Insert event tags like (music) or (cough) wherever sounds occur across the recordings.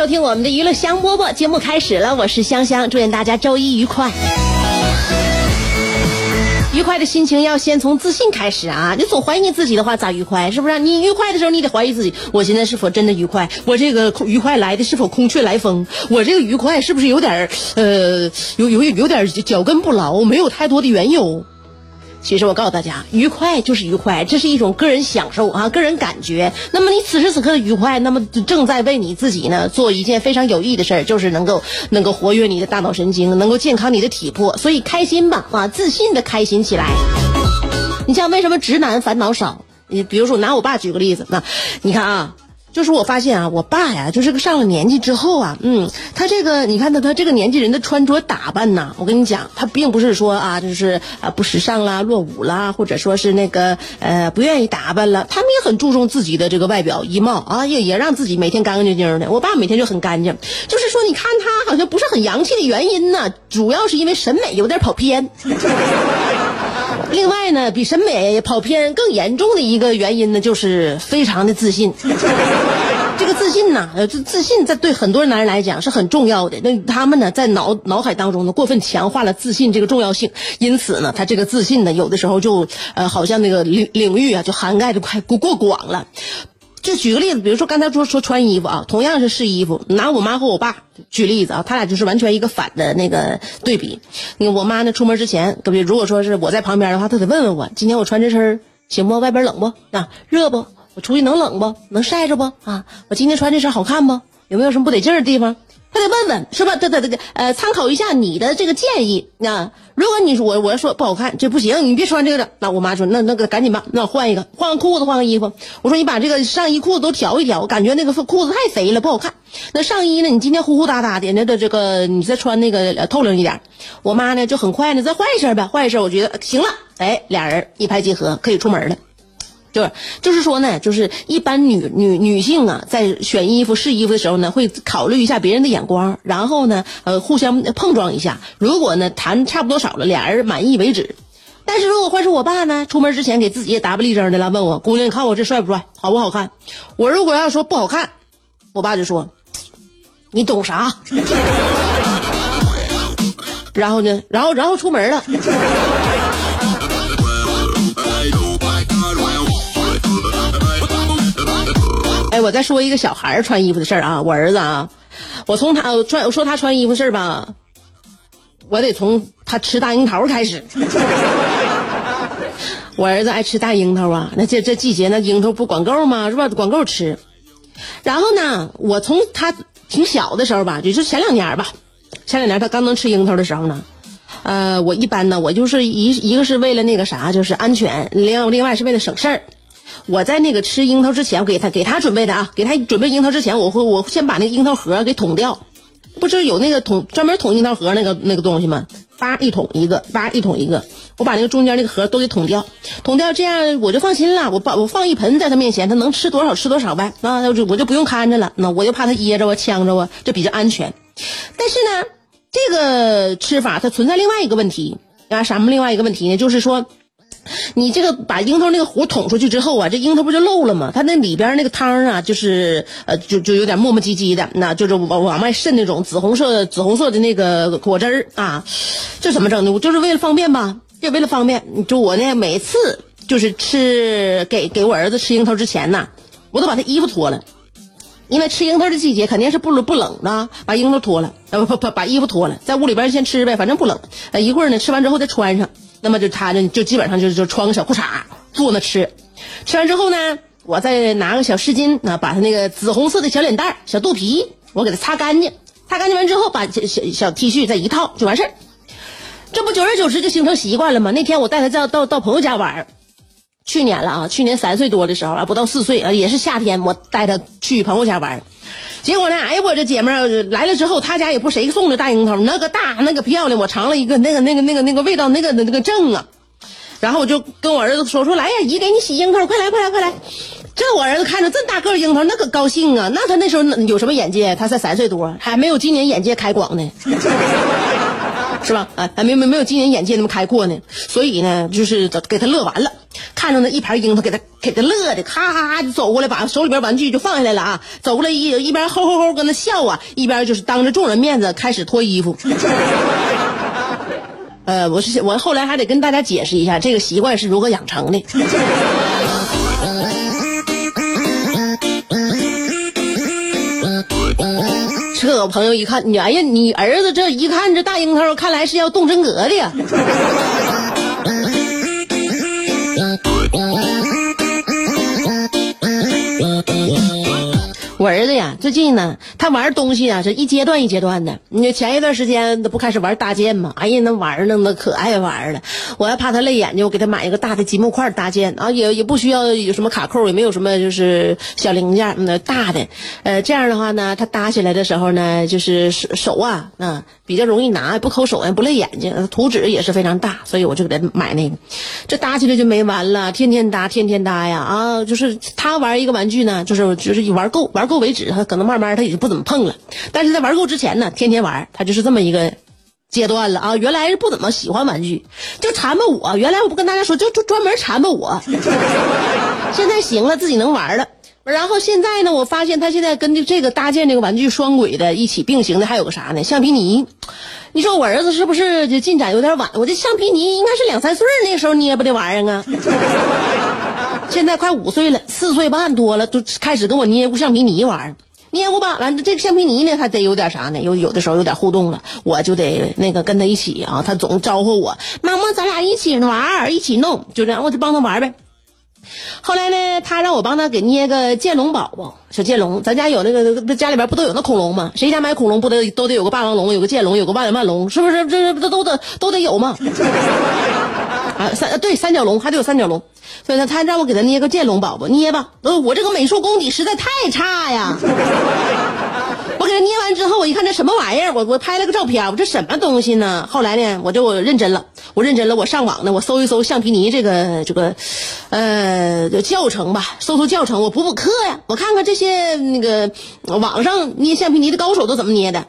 收听我们的娱乐香饽饽节目开始了，我是香香，祝愿大家周一愉快。愉快的心情要先从自信开始啊！你总怀疑自己的话，咋愉快？是不是？你愉快的时候，你得怀疑自己：我现在是否真的愉快？我这个愉快来的是否空穴来风？我这个愉快是不是有点呃，有有有点脚跟不牢，没有太多的缘由？其实我告诉大家，愉快就是愉快，这是一种个人享受啊，个人感觉。那么你此时此刻的愉快，那么正在为你自己呢做一件非常有益的事儿，就是能够 (laughs) 能够活跃你的大脑神经，能够健康你的体魄。所以开心吧，啊，自信的开心起来。你像为什么直男烦恼少？你比如说拿我爸举个例子，那你看啊。就是我发现啊，我爸呀，就是个上了年纪之后啊，嗯，他这个你看他他这个年纪人的穿着打扮呐，我跟你讲，他并不是说啊，就是啊不时尚啦、落伍啦，或者说是那个呃不愿意打扮了，他们也很注重自己的这个外表衣帽啊，也也让自己每天干干净净的。我爸每天就很干净，就是说你看他好像不是很洋气的原因呢，主要是因为审美有点跑偏。另外呢，比审美跑偏更严重的一个原因呢，就是非常的自信。(laughs) 这个自信呢，呃，这自信在对很多男人来讲是很重要的。那他们呢，在脑脑海当中呢，过分强化了自信这个重要性，因此呢，他这个自信呢，有的时候就呃，好像那个领领域啊，就涵盖的快过过广了。就举个例子，比如说刚才说说穿衣服啊，同样是试衣服，拿我妈和我爸举例子啊，他俩就是完全一个反的那个对比。你我妈呢，出门之前，比如如果说是我在旁边的话，她得问问我，今天我穿这身行不？外边冷不？啊，热不？我出去能冷不？能晒着不？啊，我今天穿这身好看不？有没有什么不得劲的地方？他得问问是吧？对对对对，呃，参考一下你的这个建议啊。如果你说我我要说不好看，这不行，你别穿这个了。那我妈说，那那个赶紧吧，那换一个，换个裤子，换个衣服。我说你把这个上衣裤子都调一调，感觉那个裤子太肥了，不好看。那上衣呢？你今天呼呼哒哒的，那个这个你再穿那个透亮一点。我妈呢就很快呢再换一身呗，换一身，我觉得行了，哎，俩人一拍即合，可以出门了。就是，就是说呢，就是一般女女女性啊，在选衣服试衣服的时候呢，会考虑一下别人的眼光，然后呢，呃，互相碰撞一下。如果呢谈差不多少了，俩人满意为止。但是如果换成我爸呢，出门之前给自己也打不立正的了，问我姑娘，你看我这帅不帅，好不好看？我如果要说不好看，我爸就说，你懂啥？(laughs) 然后呢，然后然后出门了。哎，我再说一个小孩穿衣服的事儿啊，我儿子啊，我从他穿我说他穿衣服事儿吧，我得从他吃大樱桃开始。我儿子爱吃大樱桃啊，那这这季节那樱桃不管够吗？是吧？管够吃。然后呢，我从他挺小的时候吧，就是前两年吧，前两年他刚能吃樱桃的时候呢，呃，我一般呢，我就是一一个是为了那个啥，就是安全，另另外是为了省事儿。我在那个吃樱桃之前，我给他给他准备的啊，给他准备樱桃之前，我会我先把那个樱桃核给捅掉，不是有那个捅专门捅樱桃核那个那个东西吗？叭一捅一个，叭一捅一个，我把那个中间那个核都给捅掉，捅掉这样我就放心了。我把我放一盆在他面前，他能吃多少吃多少呗，那我就我就不用看着了，那我就怕他噎着我呛着我，这比较安全。但是呢，这个吃法它存在另外一个问题啊，什么另外一个问题呢？就是说。(laughs) 你这个把樱桃那个核捅出去之后啊，这樱桃不就漏了吗？它那里边那个汤啊，就是呃，就就有点磨磨唧唧的，那就是往往外渗那种紫红色紫红色的那个果汁儿啊。这怎么整的？我就是为了方便吧，就为了方便。就我呢，每次就是吃给给我儿子吃樱桃之前呢，我都把他衣服脱了，因为吃樱桃的季节肯定是不不冷的，把樱桃脱了，呃不不把衣服脱了，在屋里边先吃呗，反正不冷。呃一会儿呢，吃完之后再穿上，那么就他呢就基本上就就穿个小裤衩坐那吃，吃完之后呢，我再拿个小湿巾啊，把他那个紫红色的小脸蛋、小肚皮，我给他擦干净，擦干净完之后，把小小小 T 恤再一套就完事儿。这不久而久之就形成习惯了吗？那天我带他到到到朋友家玩儿去年了啊，去年三岁多的时候啊，不到四岁啊，也是夏天，我带他去朋友家玩儿结果呢，哎呀，我这姐们儿来了之后，她家也不谁送的大樱桃，那个大那个漂亮，我尝了一个，那个那个那个那个味道，那个那个正啊。然后我就跟我儿子说说，来呀，姨给你洗樱桃，快来快来快来。这我儿子看着这么大个樱桃，那可高兴啊！那他那时候有什么眼界？他才三岁多，还没有今年眼界开广呢。(laughs) 是吧？啊，还没没没有今年眼界那么开阔呢，所以呢，就是给他乐完了，看着那一盘樱桃，给他给他乐的，咔咔咔就走过来，把手里边玩具就放下来了啊，走过来一一边吼吼吼跟那笑啊，一边就是当着众人面子开始脱衣服。(laughs) 呃，我是我后来还得跟大家解释一下这个习惯是如何养成的。这我朋友一看，你哎呀，你儿子这一看这大樱桃，看来是要动真格的呀。我儿子呀，最近呢，他玩东西啊，是一阶段一阶段的。你前一段时间他不开始玩搭建吗？哎呀，那玩意儿那可爱玩了。我还怕他累眼睛，我给他买一个大的积木块搭建啊，也也不需要有什么卡扣，也没有什么就是小零件，那大的。呃，这样的话呢，他搭起来的时候呢，就是手手啊，啊比较容易拿，不抠手也不累眼睛。图纸也是非常大，所以我就给他买那个。这搭起来就没完了，天天搭，天天搭呀啊！就是他玩一个玩具呢，就是就是一玩够玩够为止，他可能慢慢他也就不怎么碰了。但是在玩够之前呢，天天玩，他就是这么一个阶段了啊。原来是不怎么喜欢玩具，就缠吧我。原来我不跟大家说，就就专门缠吧我。现在行了，自己能玩了。然后现在呢，我发现他现在跟这个搭建这个玩具双轨的一起并行的还有个啥呢？橡皮泥。你说我儿子是不是就进展有点晚？我这橡皮泥应该是两三岁那时候捏不的玩意儿啊。现在快五岁了，四岁半多了，都开始跟我捏过橡皮泥玩儿。捏过吧，完这橡皮泥呢，还得有点啥呢？有有的时候有点互动了，我就得那个跟他一起啊。他总招呼我，妈妈，咱俩一起玩，一起弄，就这样，我就帮他玩呗。后来呢，他让我帮他给捏个剑龙宝宝，小剑龙。咱家有那个，家里边不都有那恐龙吗？谁家买恐龙不得都得有个霸王龙，有个剑龙，有个万万龙，是不是？这这都得都得有吗？啊，三对三角龙还得有三角龙，所以呢，他让我给他捏个剑龙宝宝，捏吧。呃，我这个美术功底实在太差呀。我给他捏完之后，我一看这什么玩意儿，我我拍了个照片，我这什么东西呢？后来呢，我就我认真了，我认真了，我上网呢，我搜一搜橡皮泥这个这个，呃，教程吧，搜搜教程，我补补课呀，我看看这些那个网上捏橡皮泥的高手都怎么捏的。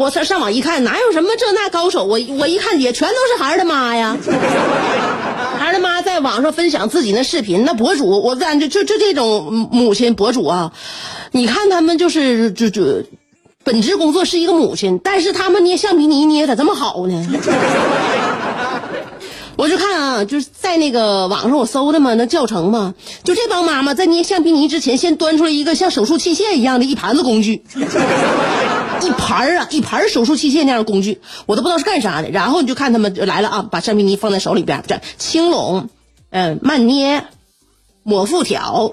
我上上网一看，哪有什么这那高手？我我一看也全都是孩儿他妈呀，孩儿他妈在网上分享自己那视频，那博主，我感觉就就这种母亲博主啊，你看他们就是就就，本职工作是一个母亲，但是他们捏橡皮泥捏咋这么好呢？(laughs) 我就看啊，就是在那个网上我搜的嘛，那教程嘛，就这帮妈妈在捏橡皮泥之前，先端出来一个像手术器械一样的一盘子工具。一盘啊，一盘手术器械那样的工具，我都不知道是干啥的。然后你就看他们来了啊，把橡皮泥放在手里边，这轻拢，嗯，慢捏，抹复条，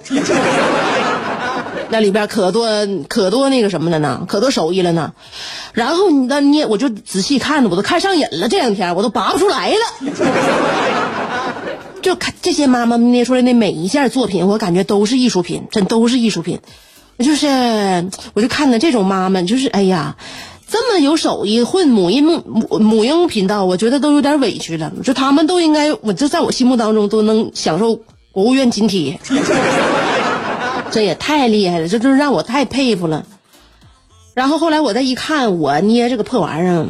(laughs) 那里边可多可多那个什么的呢，可多手艺了呢。然后你那捏，我就仔细看着，我都看上瘾了。这两天我都拔不出来了。(laughs) 就看这些妈妈捏出来的每一件作品，我感觉都是艺术品，真都是艺术品。就是，我就看到这种妈妈，就是哎呀，这么有手艺，混母婴母母婴频道，我觉得都有点委屈了。就他们都应该，我就在我心目当中都能享受国务院津贴，(laughs) 这也太厉害了，这就是让我太佩服了。然后后来我再一看，我捏这个破玩意儿，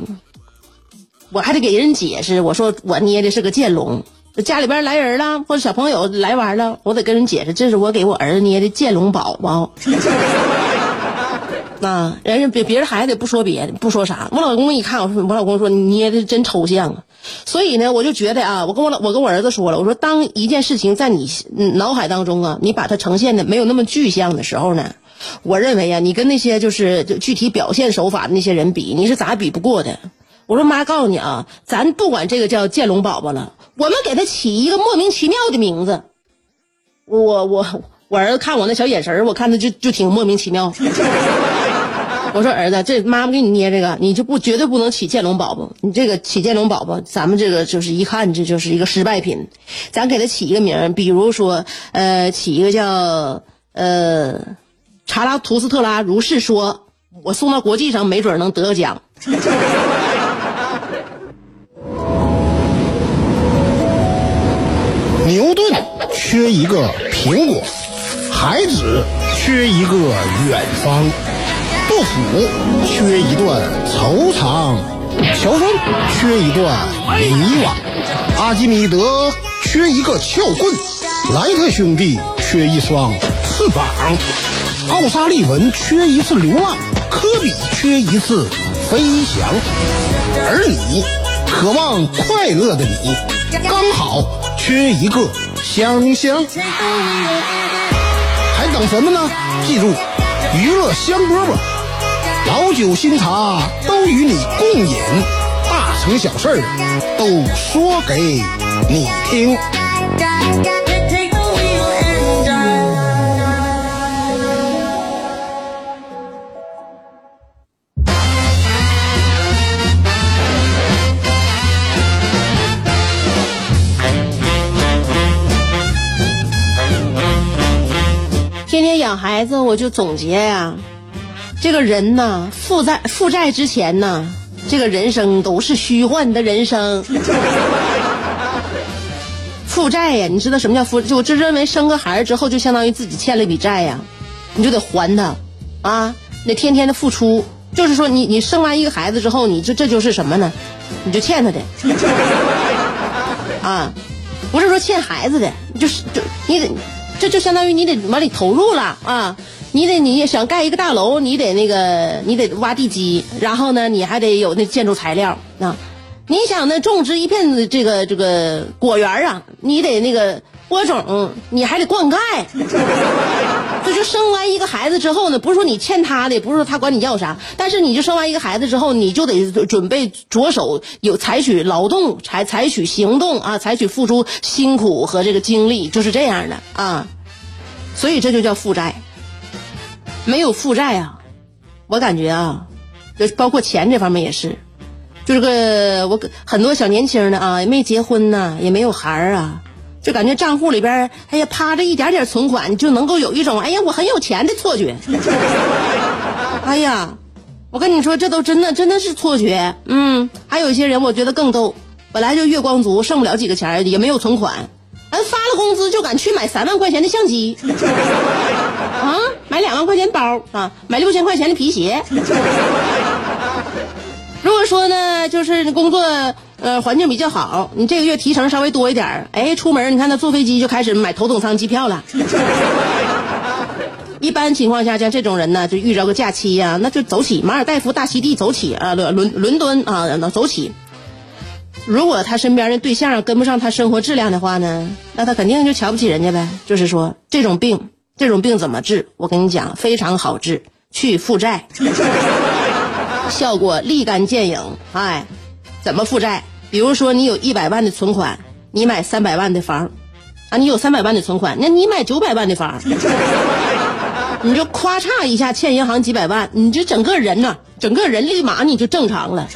我还得给人解释，我说我捏的是个剑龙。家里边来人了，或者小朋友来玩了，我得跟人解释，这是我给我儿子捏的剑龙宝宝。(laughs) 啊，人家别别人孩子也不说别的，不说啥。我老公一看，我说我老公说你捏的真抽象啊。所以呢，我就觉得啊，我跟我老我跟我儿子说了，我说当一件事情在你脑海当中啊，你把它呈现的没有那么具象的时候呢，我认为呀、你跟那些就是就具体表现手法的那些人比，你是咋比不过的。我说妈，告诉你啊，咱不管这个叫剑龙宝宝了，我们给他起一个莫名其妙的名字。我我我儿子看我那小眼神我看他就就挺莫名其妙。(laughs) 我说儿子，这妈妈给你捏这个，你就不绝对不能起剑龙宝宝。你这个起剑龙宝宝，咱们这个就是一看这就是一个失败品。咱给他起一个名，比如说呃，起一个叫呃查拉图斯特拉如是说，我送到国际上没准能得个奖。(laughs) 牛顿缺一个苹果，海子缺一个远方，杜甫缺一段惆怅，乔峰缺一段迷惘，阿基米德缺一个撬棍，莱特兄弟缺一双翅膀，奥沙利文缺一次流浪，科比缺一次飞翔，而你，渴望快乐的你，刚好缺一个香香。还等什么呢？记住，娱乐香饽饽，老酒新茶都与你共饮，大成小事儿都说给你听。养孩子，我就总结呀、这个人呐，负债负债之前呐，这个人生都是虚幻的人生。(laughs) 负债呀，你知道什么叫负？就我就认为生个孩子之后，就相当于自己欠了一笔债呀，你就得还他，啊，你得天天的付出。就是说你，你生完一个孩子之后，你就这就是什么呢？你就欠他的，(laughs) 啊，不是说欠孩子的，就是就你得，这就相当于你得往里投入了啊。你得你想盖一个大楼，你得那个你得挖地基，然后呢，你还得有那建筑材料啊。你想呢，种植一片这个这个果园啊，你得那个播种，你还得灌溉。这就生完一个孩子之后呢，不是说你欠他的，不是说他管你要啥，但是你就生完一个孩子之后，你就得准备着手有采取劳动，采采取行动啊，采取付出辛苦和这个精力，就是这样的啊。所以这就叫负债。没有负债啊，我感觉啊，就包括钱这方面也是，就是个我很多小年轻的啊，也没结婚呢、也没有孩儿啊，就感觉账户里边哎呀趴着一点点存款，就能够有一种哎呀我很有钱的错觉。(laughs) 哎呀，我跟你说，这都真的真的是错觉。嗯，还有一些人我觉得更逗，本来就月光族，剩不了几个钱，也没有存款，俺发了工资就敢去买三万块钱的相机。啊，买两万块钱包啊，买六千块钱的皮鞋。(laughs) 如果说呢，就是工作呃环境比较好，你这个月提成稍微多一点儿哎，出门你看他坐飞机就开始买头等舱机票了。(laughs) 一般情况下，像这种人呢，就遇着个假期呀、那就走起，马尔代夫、大溪地走起啊，伦伦伦敦啊，走起。如果他身边的对象跟不上他生活质量的话呢，那他肯定就瞧不起人家呗。就是说，这种病，这种病怎么治？我跟你讲，非常好治，去负债，(laughs) 效果立竿见影。哎，怎么负债？比如说，你有一百万的存款，你买三百万的房，啊，你有三百万的存款，那你买九百万的房，你就咔嚓一下欠银行几百万，你就整个人呐，整个人立马你就正常了。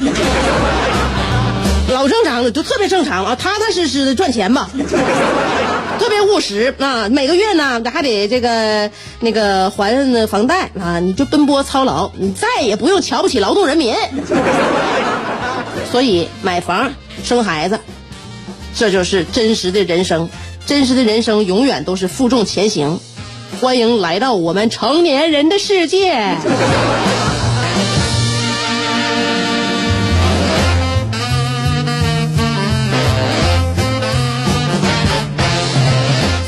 老正常了，就特别正常啊，踏踏实实的赚钱吧，特别务实啊。每个月呢还得这个那个还房贷啊，你就奔波操劳，你再也不用瞧不起劳动人民。所以买房生孩子，这就是真实的人生。真实的人生永远都是负重前行。欢迎来到我们成年人的世界。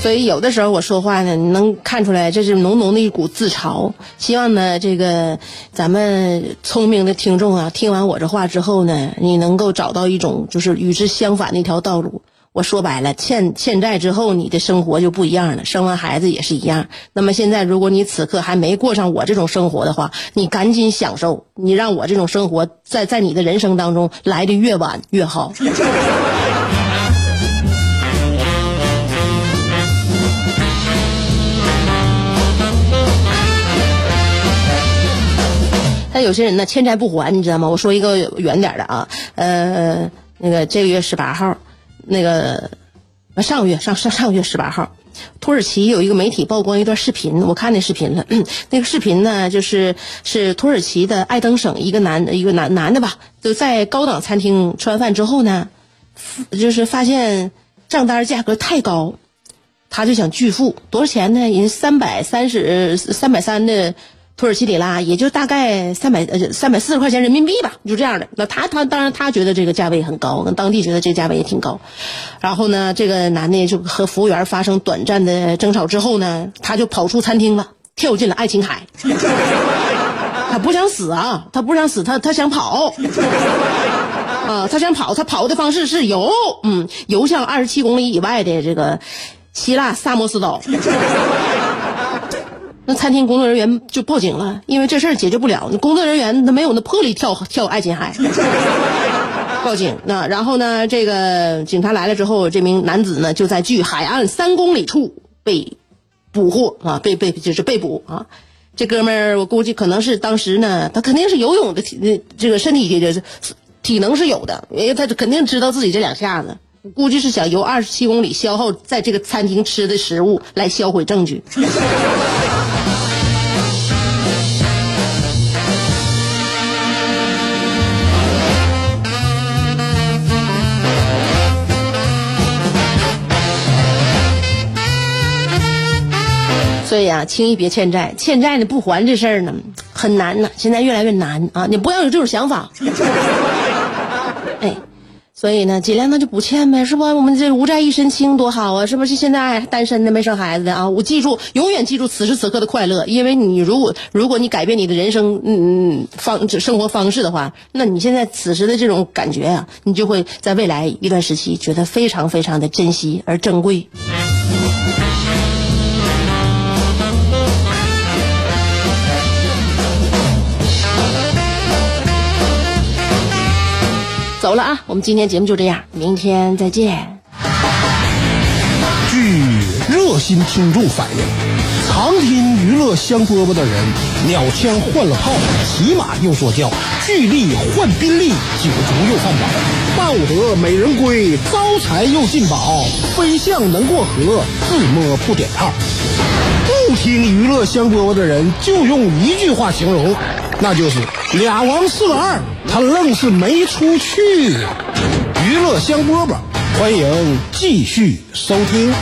所以有的时候我说话呢，你能看出来这是浓浓的一股自嘲。希望呢，这个咱们聪明的听众啊，听完我这话之后呢，你能够找到一种就是与之相反的一条道路。我说白了，欠欠债之后，你的生活就不一样了，生完孩子也是一样。那么现在，如果你此刻还没过上我这种生活的话，你赶紧享受，你让我这种生活在在你的人生当中来的越晚越好。但有些人呢，欠债不还，你知道吗？我说一个远点的啊，呃，那个这个月十八号，那个上个月上上上个月十八号，土耳其有一个媒体曝光一段视频，我看那视频了。(clears throat) 那个视频呢，就是是土耳其的爱登省一个男一个男男的吧，就在高档餐厅吃完饭之后呢，就是发现账单价格太高，他就想拒付，多少钱呢？人三百三十三百三的土耳其里拉，也就大概三百呃三百四十块钱人民币吧，就这样的。那他他当然他觉得这个价位很高，当地觉得这个价位也挺高。然后呢，这个男的就和服务员发生短暂的争吵之后呢，他就跑出餐厅了，跳进了爱琴海。他不想死啊，他不想死，他他想跑。啊，他想跑，他跑的方式是游，嗯，游向二十七公里以外的这个希腊萨摩斯岛。那餐厅工作人员就报警了，因为这事儿解决不了，工作人员他没有那魄力跳跳爱琴海。(laughs) 报警，那然后呢，这个警察来了之后，这名男子呢就在距海岸三公里处被捕获啊，被被就是被捕啊。这哥们儿，我估计可能是当时呢，他肯定是游泳的体，这个身体的体能是有的，因为他肯定知道自己这两下子，估计是想游二十七公里，消耗在这个餐厅吃的食物来销毁证据。(laughs) 所以啊，轻易别欠债，欠债呢不还这事儿呢很难呢，现在越来越难啊！你不要有这种想法。(laughs) 哎，所以呢，尽量那就不欠呗，是不？我们这无债一身轻多好啊，是不是？现在单身的没生孩子的啊，我记住，永远记住此时此刻的快乐，因为你如果如果你改变你的人生嗯嗯方生活方式的话，那你现在此时的这种感觉啊，你就会在未来一段时期觉得非常非常的珍惜而珍贵。走了啊，我们今天节目就这样，明天再见。据热心听众反映，常听娱乐香饽饽的人，鸟枪换了炮，骑马又坐轿，巨力换宾利，酒足又饭饱，抱得美人归，招财又进宝，飞象能过河，自摸不点炮。不听娱乐香饽饽的人，就用一句话形容，那就是俩王四个二，他愣是没出去。娱乐香饽饽，欢迎继续收听。